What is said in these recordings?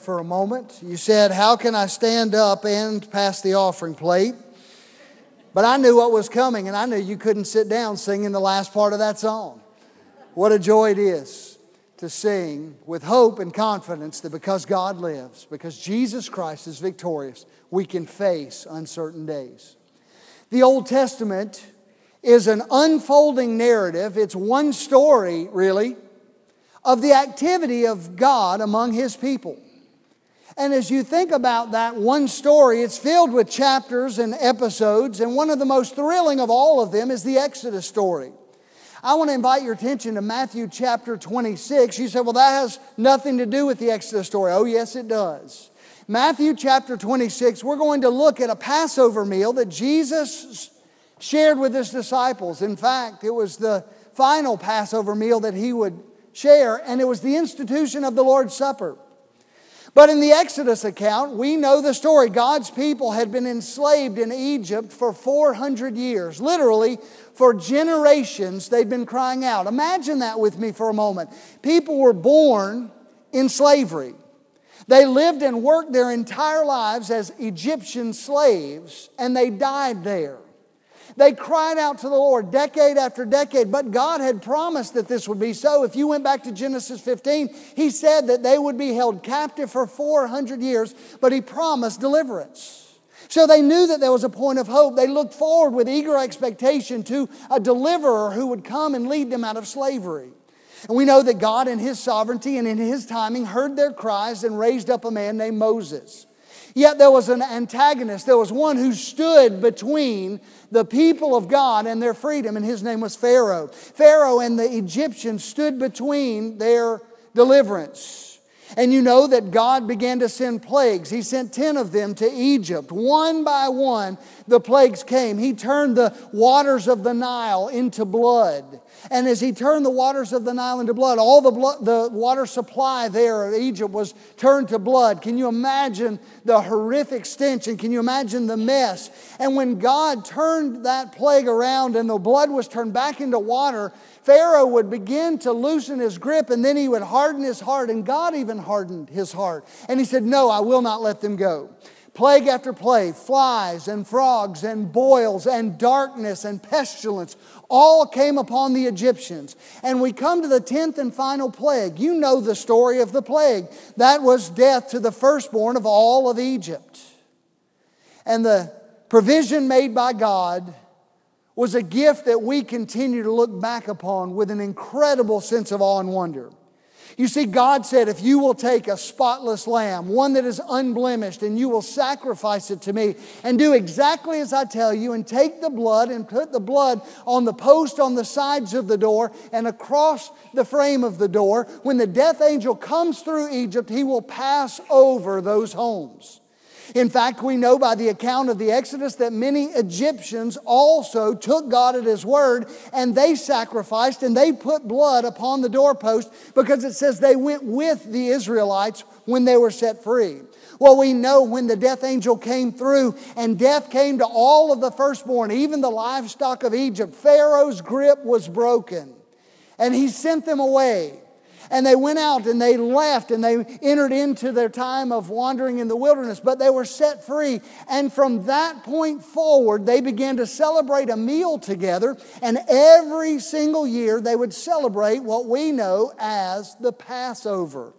for a moment. You said, How can I stand up and pass the offering plate? But I knew what was coming, and I knew you couldn't sit down singing the last part of that song. What a joy it is to sing with hope and confidence that because God lives, because Jesus Christ is victorious, we can face uncertain days. The Old Testament is an unfolding narrative, it's one story, really, of the activity of God among His people. And as you think about that one story, it's filled with chapters and episodes, and one of the most thrilling of all of them is the Exodus story. I want to invite your attention to Matthew chapter 26. You say, well, that has nothing to do with the Exodus story. Oh, yes, it does. Matthew chapter 26, we're going to look at a Passover meal that Jesus shared with his disciples. In fact, it was the final Passover meal that he would share, and it was the institution of the Lord's Supper. But in the Exodus account, we know the story. God's people had been enslaved in Egypt for 400 years. Literally, for generations, they'd been crying out. Imagine that with me for a moment. People were born in slavery. They lived and worked their entire lives as Egyptian slaves, and they died there. They cried out to the Lord decade after decade, but God had promised that this would be so. If you went back to Genesis 15, He said that they would be held captive for 400 years, but He promised deliverance. So they knew that there was a point of hope. They looked forward with eager expectation to a deliverer who would come and lead them out of slavery. And we know that God, in His sovereignty and in His timing, heard their cries and raised up a man named Moses. Yet there was an antagonist. There was one who stood between the people of God and their freedom, and his name was Pharaoh. Pharaoh and the Egyptians stood between their deliverance. And you know that God began to send plagues. He sent 10 of them to Egypt. One by one, the plagues came. He turned the waters of the Nile into blood. And as he turned the waters of the Nile into blood, all the, blood, the water supply there of Egypt was turned to blood. Can you imagine the horrific stench and can you imagine the mess? And when God turned that plague around and the blood was turned back into water, Pharaoh would begin to loosen his grip and then he would harden his heart. And God even hardened his heart. And he said, No, I will not let them go. Plague after plague, flies and frogs and boils and darkness and pestilence all came upon the Egyptians. And we come to the tenth and final plague. You know the story of the plague. That was death to the firstborn of all of Egypt. And the provision made by God was a gift that we continue to look back upon with an incredible sense of awe and wonder. You see, God said, if you will take a spotless lamb, one that is unblemished, and you will sacrifice it to me, and do exactly as I tell you, and take the blood and put the blood on the post on the sides of the door and across the frame of the door, when the death angel comes through Egypt, he will pass over those homes. In fact, we know by the account of the Exodus that many Egyptians also took God at His word and they sacrificed and they put blood upon the doorpost because it says they went with the Israelites when they were set free. Well, we know when the death angel came through and death came to all of the firstborn, even the livestock of Egypt, Pharaoh's grip was broken and he sent them away. And they went out and they left and they entered into their time of wandering in the wilderness, but they were set free. And from that point forward, they began to celebrate a meal together. And every single year, they would celebrate what we know as the Passover.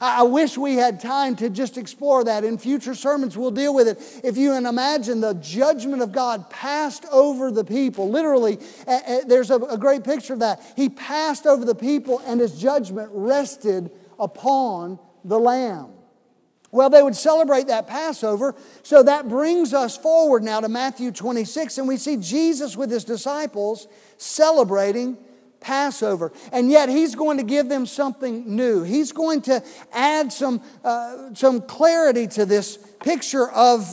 I wish we had time to just explore that. In future sermons, we'll deal with it. If you can imagine the judgment of God passed over the people, literally, there's a great picture of that. He passed over the people, and his judgment rested upon the Lamb. Well, they would celebrate that Passover. So that brings us forward now to Matthew 26, and we see Jesus with his disciples celebrating Passover. And yet, he's going to give them something new. He's going to add some, uh, some clarity to this picture of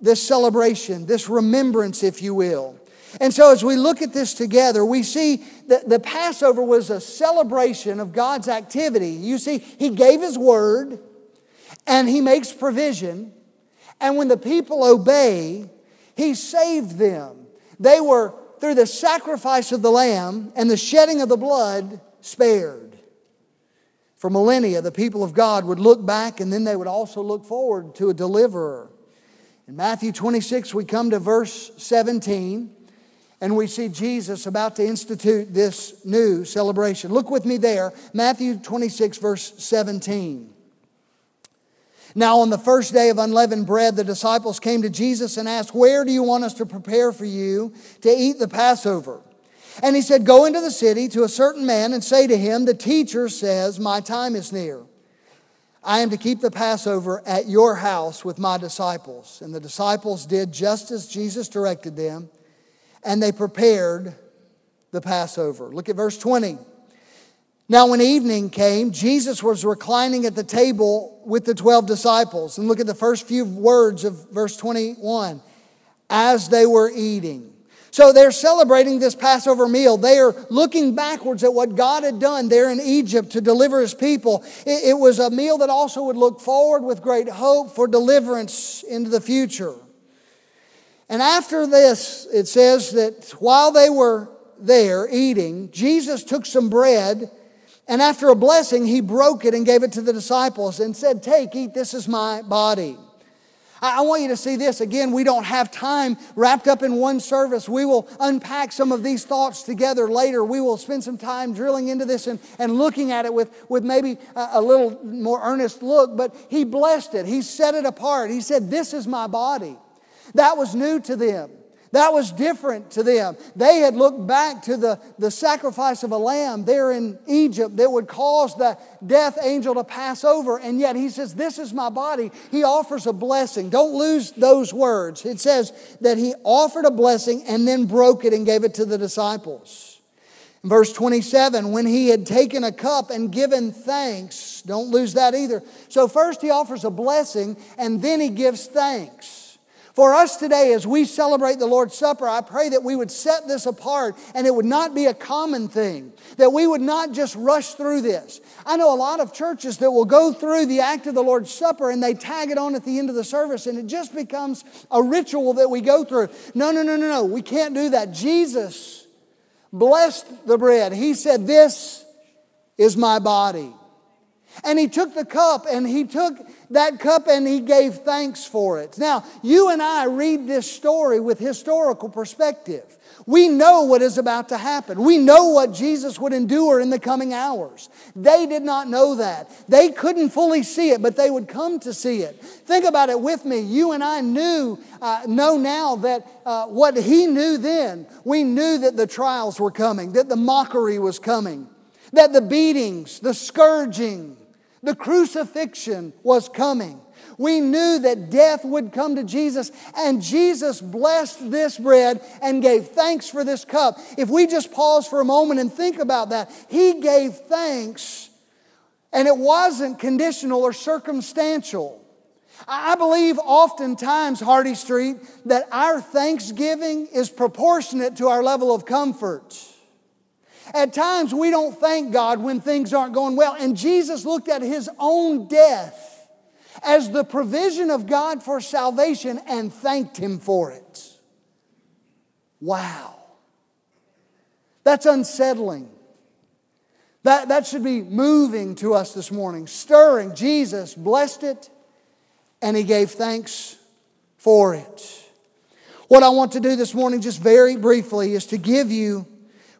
this celebration, this remembrance, if you will. And so, as we look at this together, we see that the Passover was a celebration of God's activity. You see, He gave His word and He makes provision. And when the people obey, He saved them. They were through the sacrifice of the lamb and the shedding of the blood spared. For millennia, the people of God would look back and then they would also look forward to a deliverer. In Matthew 26, we come to verse 17 and we see Jesus about to institute this new celebration. Look with me there, Matthew 26, verse 17. Now, on the first day of unleavened bread, the disciples came to Jesus and asked, Where do you want us to prepare for you to eat the Passover? And he said, Go into the city to a certain man and say to him, The teacher says, My time is near. I am to keep the Passover at your house with my disciples. And the disciples did just as Jesus directed them, and they prepared the Passover. Look at verse 20. Now, when evening came, Jesus was reclining at the table with the 12 disciples. And look at the first few words of verse 21 as they were eating. So they're celebrating this Passover meal. They are looking backwards at what God had done there in Egypt to deliver his people. It, it was a meal that also would look forward with great hope for deliverance into the future. And after this, it says that while they were there eating, Jesus took some bread and after a blessing, he broke it and gave it to the disciples and said, Take, eat, this is my body. I want you to see this. Again, we don't have time wrapped up in one service. We will unpack some of these thoughts together later. We will spend some time drilling into this and, and looking at it with, with maybe a, a little more earnest look. But he blessed it, he set it apart. He said, This is my body. That was new to them. That was different to them. They had looked back to the, the sacrifice of a lamb there in Egypt that would cause the death angel to pass over. And yet he says, This is my body. He offers a blessing. Don't lose those words. It says that he offered a blessing and then broke it and gave it to the disciples. verse 27, when he had taken a cup and given thanks, don't lose that either. So, first he offers a blessing and then he gives thanks. For us today, as we celebrate the Lord's Supper, I pray that we would set this apart and it would not be a common thing, that we would not just rush through this. I know a lot of churches that will go through the act of the Lord's Supper and they tag it on at the end of the service and it just becomes a ritual that we go through. No, no, no, no, no. We can't do that. Jesus blessed the bread. He said, This is my body. And he took the cup and he took that cup and he gave thanks for it. Now, you and I read this story with historical perspective. We know what is about to happen. We know what Jesus would endure in the coming hours. They did not know that. They couldn't fully see it, but they would come to see it. Think about it with me. You and I knew, uh, know now that uh, what he knew then, we knew that the trials were coming, that the mockery was coming, that the beatings, the scourging, the crucifixion was coming. We knew that death would come to Jesus, and Jesus blessed this bread and gave thanks for this cup. If we just pause for a moment and think about that, He gave thanks, and it wasn't conditional or circumstantial. I believe oftentimes, Hardy Street, that our thanksgiving is proportionate to our level of comfort. At times, we don't thank God when things aren't going well. And Jesus looked at his own death as the provision of God for salvation and thanked him for it. Wow. That's unsettling. That, that should be moving to us this morning, stirring. Jesus blessed it and he gave thanks for it. What I want to do this morning, just very briefly, is to give you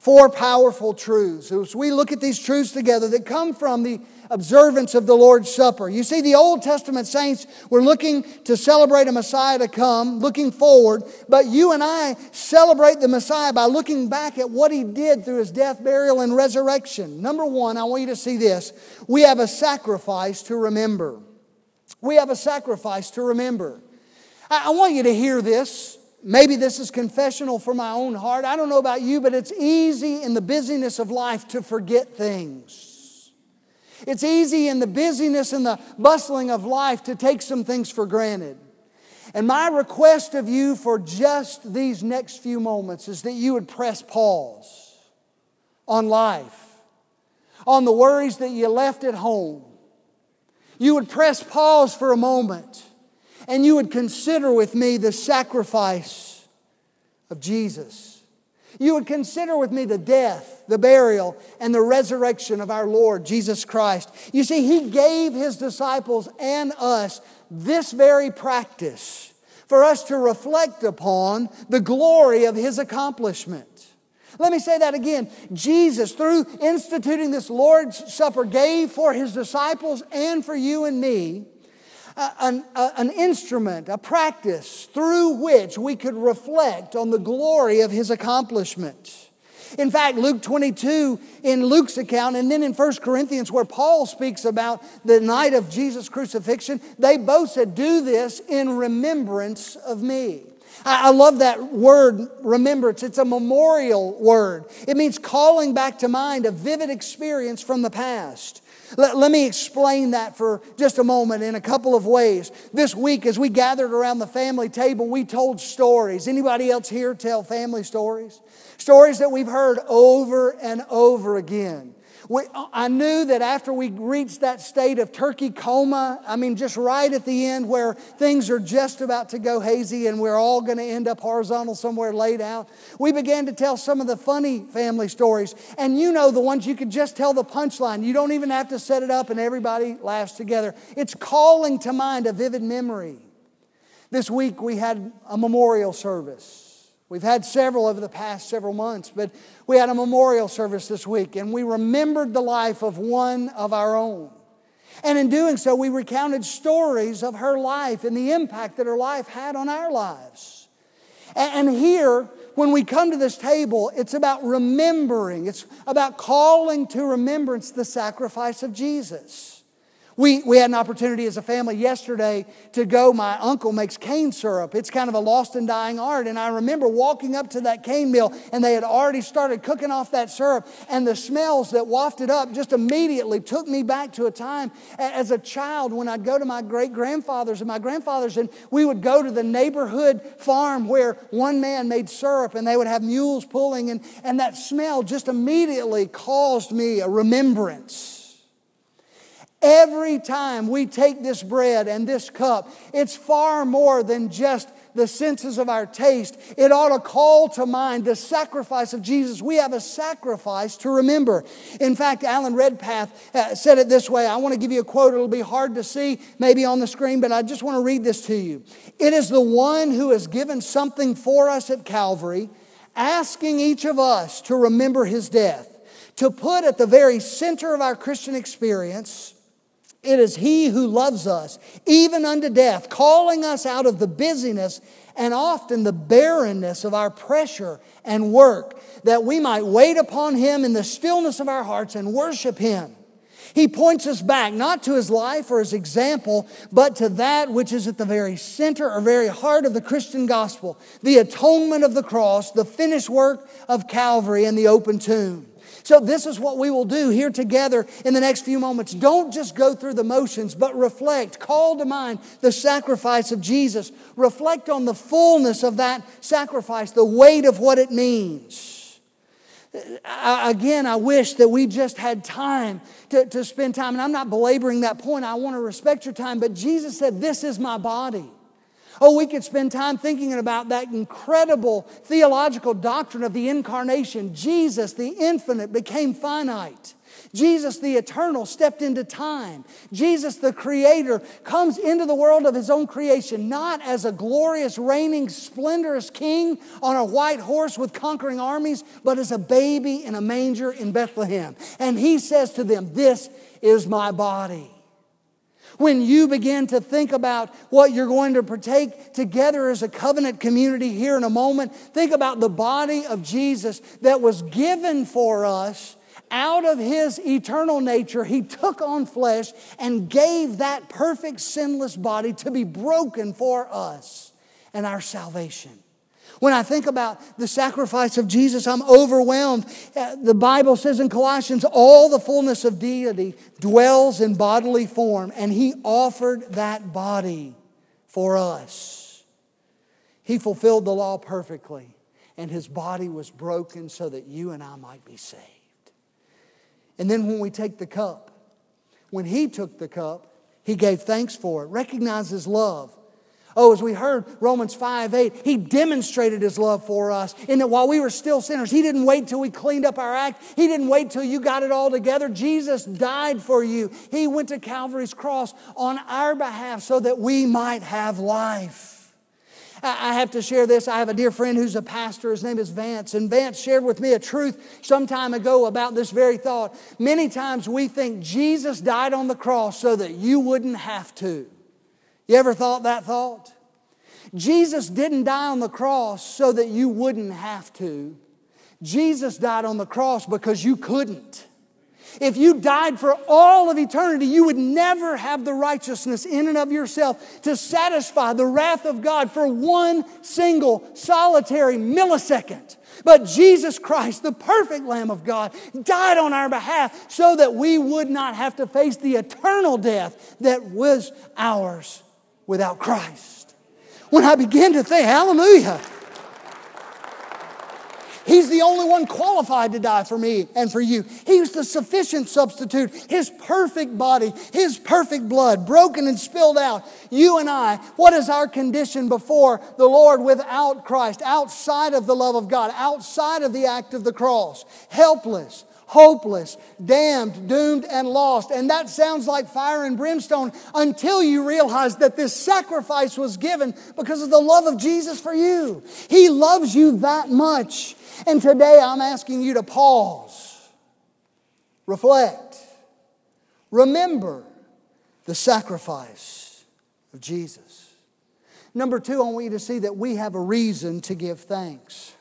four powerful truths. As we look at these truths together that come from the observance of the Lord's Supper. You see, the Old Testament saints were looking to celebrate a Messiah to come, looking forward, but you and I celebrate the Messiah by looking back at what he did through his death, burial, and resurrection. Number one, I want you to see this. We have a sacrifice to remember. We have a sacrifice to remember. I, want you to hear this. Maybe this is confessional for my own heart. I don't know about you, but it's easy in the busyness of life to forget things. It's easy in the busyness and the bustling of life to take some things for granted. And my request of you for just these next few moments is that you would press pause on life, on the worries that you left at home. You would press pause for a moment and you would consider with me the sacrifice of Jesus. You would consider with me the death, the burial, and the resurrection of our Lord Jesus Christ. You see, He gave His disciples and us this very practice for us to reflect upon the glory of His accomplishment. Let me say that again. Jesus, through instituting this Lord's Supper, gave for His disciples and for you and me an, an instrument, a practice through which we could reflect on the glory of his accomplishment. In fact, Luke 22 in Luke's account, and then in 1 Corinthians, where Paul speaks about the night of Jesus' crucifixion, they both said, Do this in remembrance of me. I love that word, remembrance. It's a memorial word. It means calling back to mind a vivid experience from the past. Let, let, me explain that for just a moment in a couple of ways. This week, as we gathered around the family table, we told stories. Anybody else here tell family stories? Stories that we've heard over and over again. We, I knew that after we reached that state of turkey coma, I mean, just right at the end where things are just about to go hazy and we're all going to end up horizontal somewhere laid out, we began to tell some of the funny family stories. And you know the ones you could just tell the punchline. You don't even have to set it up and everybody laughs together. It's calling to mind a vivid memory. This week we had a memorial service. We've had several over the past several months, but we had a memorial service this week and we remembered the life of one of our own. And in doing so, we recounted stories of her life and the impact that her life had on our lives. And here, when we come to this table, it's about remembering, it's about calling to remembrance the sacrifice of Jesus. We, we had an opportunity as a family yesterday to go. My uncle makes cane syrup. It's kind of a lost and dying art. And I remember walking up to that cane mill and they had already started cooking off that syrup. And the smells that wafted up just immediately took me back to a time as a child when I'd go to my great grandfathers and my grandfathers and we would go to the neighborhood farm where one man made syrup and they would have mules pulling. And, and that smell just immediately caused me a remembrance Every time we take this bread and this cup, it's far more than just the senses of our taste. It ought to call to mind the sacrifice of Jesus. We have a sacrifice to remember. In fact, Alan Redpath uh, said it this way. I want to give you a quote. It'll be hard to see maybe on the screen, but I just want to read this to you. It is the one who has given something for us at Calvary, asking each of us to remember his death, to put at the very center of our Christian experience it is He who loves us, even unto death, calling us out of the busyness and often the barrenness of our pressure and work, that we might wait upon Him in the stillness of our hearts and worship Him. He points us back not to his life or his example, but to that which is at the very center or very heart of the Christian gospel the atonement of the cross, the finished work of Calvary, and the open tomb. So, this is what we will do here together in the next few moments. Don't just go through the motions, but reflect. Call to mind the sacrifice of Jesus. Reflect on the fullness of that sacrifice, the weight of what it means. Again, I wish that we just had time to, to spend time. And I'm not belaboring that point. I want to respect your time. But Jesus said, This is my body. Oh, we could spend time thinking about that incredible theological doctrine of the incarnation. Jesus, the infinite, became finite. Jesus, the eternal, stepped into time. Jesus, the creator, comes into the world of his own creation, not as a glorious, reigning, splendorous king on a white horse with conquering armies, but as a baby in a manger in Bethlehem. And he says to them, This is my body. When you begin to think about what you're going to partake together as a covenant community here in a moment, think about the body of Jesus that was given for us out of his eternal nature, he took on flesh and gave that perfect, sinless body to be broken for us and our salvation. When I think about the sacrifice of Jesus, I'm overwhelmed. Uh, the Bible says in Colossians, all the fullness of deity dwells in bodily form, and He offered that body for us. He fulfilled the law perfectly, and His body was broken so that you and I might be saved. And then when we take the cup, when He took the cup, He gave thanks for it, recognized His love Oh, as we heard Romans 5 8, He demonstrated His love for us in that while we were still sinners, He didn't wait till we cleaned up our act. He didn't wait till you got it all together. Jesus died for you. He went to Calvary's cross on our behalf so that we might have life. I have to share this. I have a dear friend who's a pastor. His name is Vance. And Vance shared with me a truth some time ago about this very thought. Many times we think Jesus died on the cross so that you wouldn't have to. You ever thought that thought? Jesus didn't die on the cross so that you wouldn't have to. Jesus died on the cross because you couldn't. If you died for all of eternity, you would never have the righteousness in and of yourself to satisfy the wrath of God for one single solitary millisecond. But Jesus Christ, the perfect Lamb of God, died on our behalf so that we would not have to face the eternal death that was ours without Christ. When I begin to think, hallelujah. He's the only one qualified to die for me and for you. He's the sufficient substitute. His perfect body, His perfect blood, broken and spilled out. You and I, what is our condition before the Lord without Christ, outside of the love of God, outside of the act of the cross? Helpless, hopeless, damned, doomed, and lost. And that sounds like fire and brimstone until you realize that this sacrifice was given because of the love of Jesus for you. He loves you that much. And today I'm asking you to pause, reflect, remember the sacrifice of Jesus. Number two, I want you to see that we have a reason to give thanks.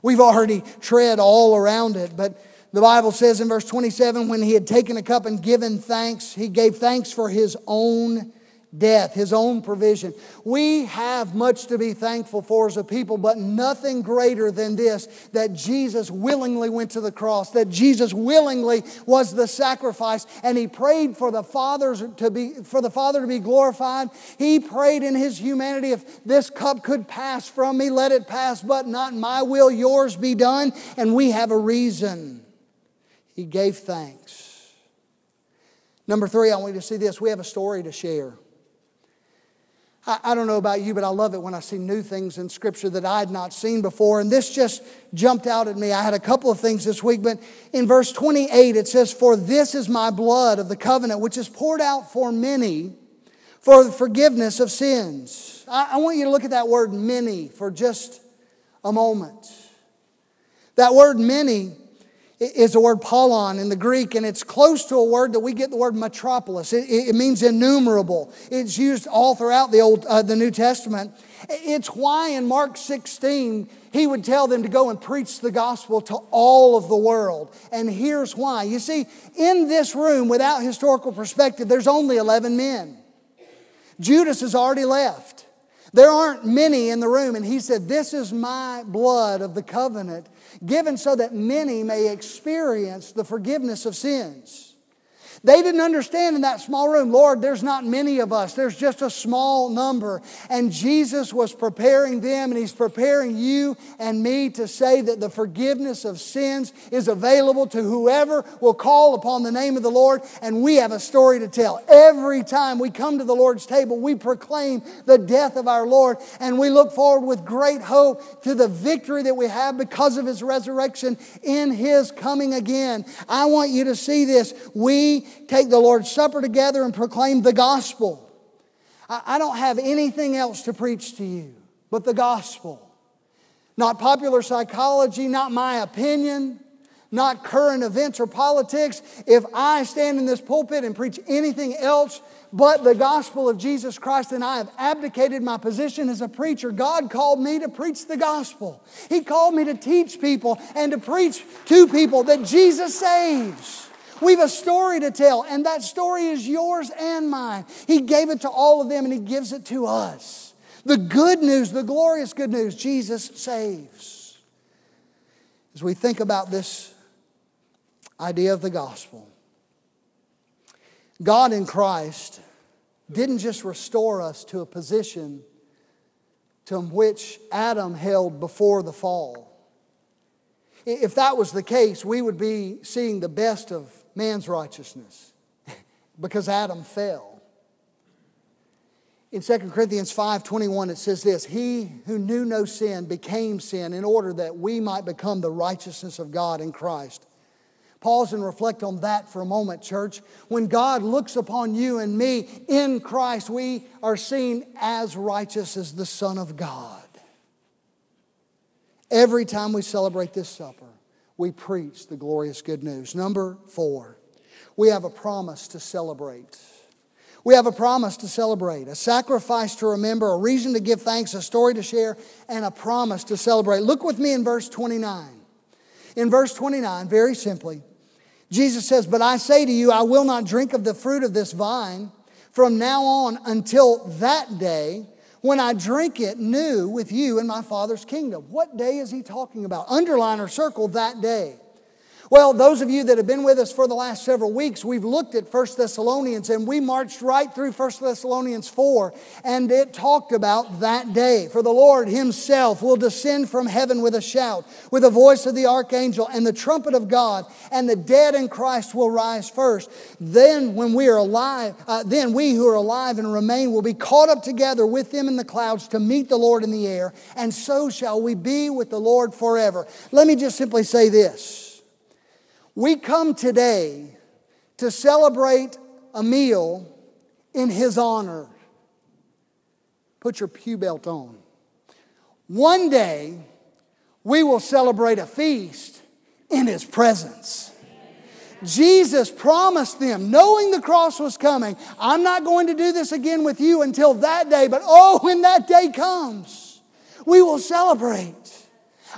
We've already tread all around it, but the Bible says in verse 27 when he had taken a cup and given thanks, he gave thanks for his own death, His own provision. We have much to be thankful for as a people, but nothing greater than this that Jesus willingly went to the cross, that Jesus willingly was the sacrifice, and He prayed for the Father's to be for the Father to be glorified. He prayed in His humanity, if this cup could pass from me, let it pass, but not my will, yours be done. And we have a reason. He gave thanks. Number three, I want you to see this. We have a story to share. I, I don't know about you, but I love it when I see new things in Scripture that I had not seen before. And this just jumped out at me. I had a couple of things this week, but in verse 28, it says, For this is my blood of the covenant, which is poured out for many for the forgiveness of sins. I, I want you to look at that word many for just a moment. That word many is the word polon in the Greek, and it's close to a word that we get the word metropolis. It, it means innumerable. It's used all throughout the Old, uh, the New Testament. It's why in Mark 16 he would tell them to go and preach the gospel to all of the world. And here's why. You see, in this room, without historical perspective, there's only 11 men. Judas has already left. There aren't many in the room, and he said, This is my blood of the covenant given so that many may experience the forgiveness of sins. They didn't understand in that small room, Lord, there's not many of us, there's just a small number. And Jesus was preparing them, and He's preparing you and me to say that the forgiveness of sins is available to whoever will call upon the name of the Lord. And we have a story to tell. Every time we come to the Lord's table, we proclaim the death of our Lord, and we look forward with great hope to the victory that we have because of His resurrection in His coming again. I want you to see this. We take the Lord's Supper together and proclaim the gospel. I don't have anything else to preach to you but the gospel. Not popular psychology, not my opinion, not current events or politics. If I stand in this pulpit and preach anything else but the gospel of Jesus Christ, then I have abdicated my position as a preacher. God called me to preach the gospel. He called me to teach people and to preach to people that Jesus saves. We've a story to tell, and that story is yours and mine. He gave it to all of them, and He gives it to us. The good news, the glorious good news, Jesus saves. As we think about this idea of the gospel, God in Christ didn't just restore us to a position to which Adam held before the fall. If that was the case, we would be seeing the best of man's righteousness because Adam fell. In 2 Corinthians 5:21 it says this He who knew no sin became sin in order that we might become the righteousness of God in Christ. Pause and reflect on that for a moment, church. When God looks upon you and me in Christ, we are seen as righteous as the Son of God. Every time we celebrate this supper, we preach the glorious good news. Number four, we have a promise to celebrate. We have a promise to celebrate, a sacrifice to remember, a reason to give thanks, a story to share, and a promise to celebrate. Look with me in verse 29. In verse 29, very simply, Jesus says, But I say to you, I will not drink of the fruit of this vine from now on until that day when I drink it new with you in my Father's kingdom. What day is he talking about? Underline or circle that day. Well, those of you that have been with us for the last several weeks, we've looked at 1 Thessalonians and we marched right through 1 Thessalonians 4 and it talked about that day. For the Lord himself will descend from heaven with a shout, with the voice of the archangel and the trumpet of God, and the dead in Christ will rise first. Then when we are alive, uh, then we who are alive and remain will be caught up together with them in the clouds to meet the Lord in the air, and so shall we be with the Lord forever. Let me just simply say this. We come today to celebrate a meal in His honor. Put your pew belt on. One day, we will celebrate a feast in His presence. Jesus promised them, knowing the cross was coming, I'm not going to do this again with you until that day, but oh, when that day comes, we will celebrate.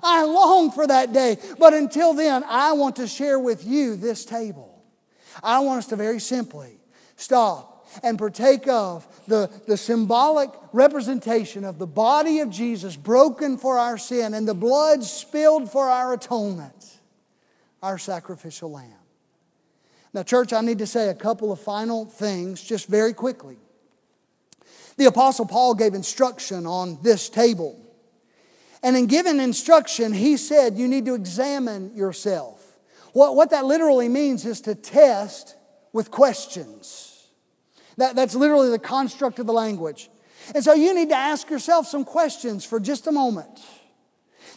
I long for that day. But until then, I want to share with you this table. I want us to very simply stop and partake of the, the symbolic representation of the body of Jesus broken for our sin and the blood spilled for our atonement, our sacrificial lamb. Now, church, I need to say a couple of final things just very quickly. The Apostle Paul gave instruction on this table. And in giving instruction, he said you need to examine yourself. What, what that literally means is to test with questions. That, that's literally the construct of the language. And so you need to ask yourself some questions for just a moment.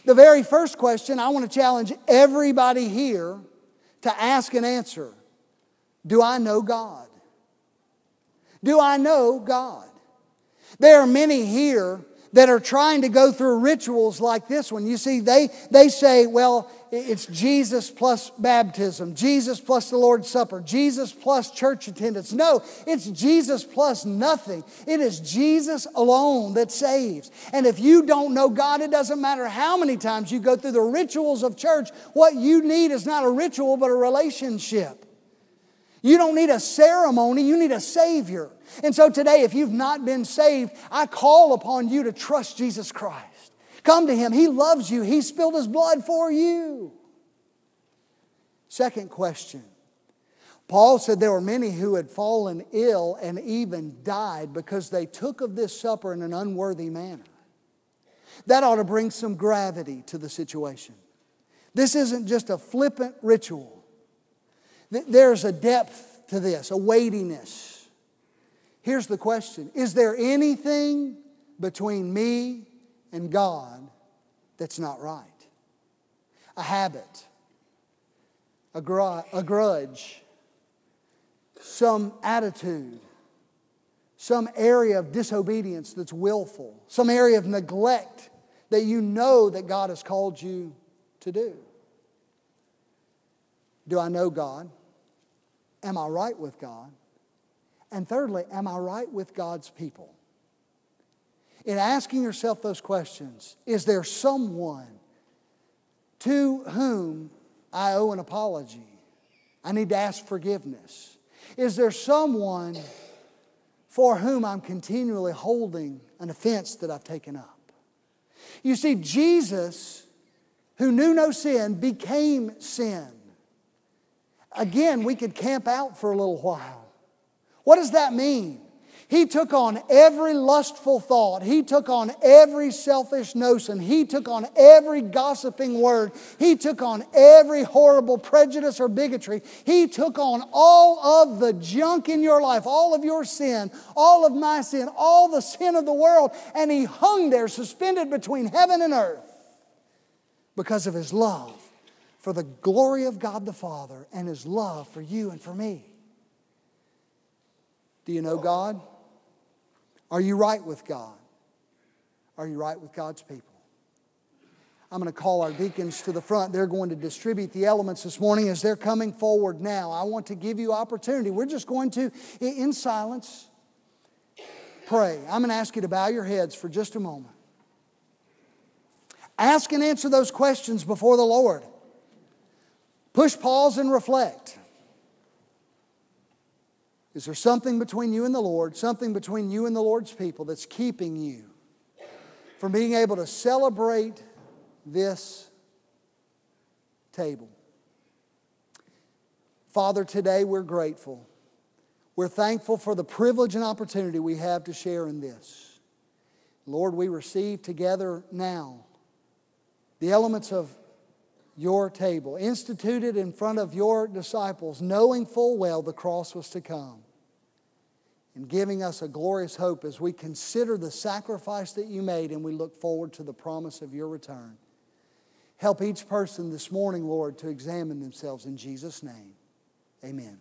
The very first question I want to challenge everybody here to ask and answer Do I know God? Do I know God? There are many here that are trying to go through rituals like this one. You see, they, they say, well, it's Jesus plus baptism, Jesus plus the Lord's Supper, Jesus plus church attendance. No, it's Jesus plus nothing. It is Jesus alone that saves. And if you don't know God, it doesn't matter how many times you go through the rituals of church. What you need is not a ritual, but a relationship. You don't need a ceremony, you need a Savior. And so today, if you've not been saved, I call upon you to trust Jesus Christ. Come to Him. He loves you, He spilled His blood for you. Second question Paul said there were many who had fallen ill and even died because they took of this supper in an unworthy manner. That ought to bring some gravity to the situation. This isn't just a flippant ritual. There's a depth to this, a weightiness. Here's the question Is there anything between me and God that's not right? A habit, a, gr- a grudge, some attitude, some area of disobedience that's willful, some area of neglect that you know that God has called you to do. Do I know God? Am I right with God? And thirdly, am I right with God's people? In asking yourself those questions, is there someone to whom I owe an apology? I need to ask forgiveness. Is there someone for whom I'm continually holding an offense that I've taken up? You see, Jesus, who knew no sin, became sin again, we could camp out for a little while. What does that mean? He took on every lustful thought. He took on every selfish notion. He took on every gossiping word. He took on every horrible prejudice or bigotry. He took on all of the junk in your life, all of your sin, all of my sin, all the sin of the world, and He hung there suspended between heaven and earth because of His love for the glory of God the Father and His love for you and for me. Do you know God? Are you right with God? Are you right with God's people? I'm going to call our deacons to the front. They're going to distribute the elements this morning as they're coming forward now. I want to give you opportunity. We're just going to, in silence, pray. I'm going to ask you to bow your heads for just a moment. Ask and answer those questions before the Lord. Push pause and reflect. Is there something between you and the Lord, something between you and the Lord's people that's keeping you from being able to celebrate this table? Father, today we're grateful. We're thankful for the privilege and opportunity we have to share in this. Lord, we receive together now the elements of your table, instituted in front of your disciples, knowing full well the cross was to come and giving us a glorious hope as we consider the sacrifice that you made and we look forward to the promise of your return. Help each person this morning, Lord, to examine themselves in Jesus' name. Amen.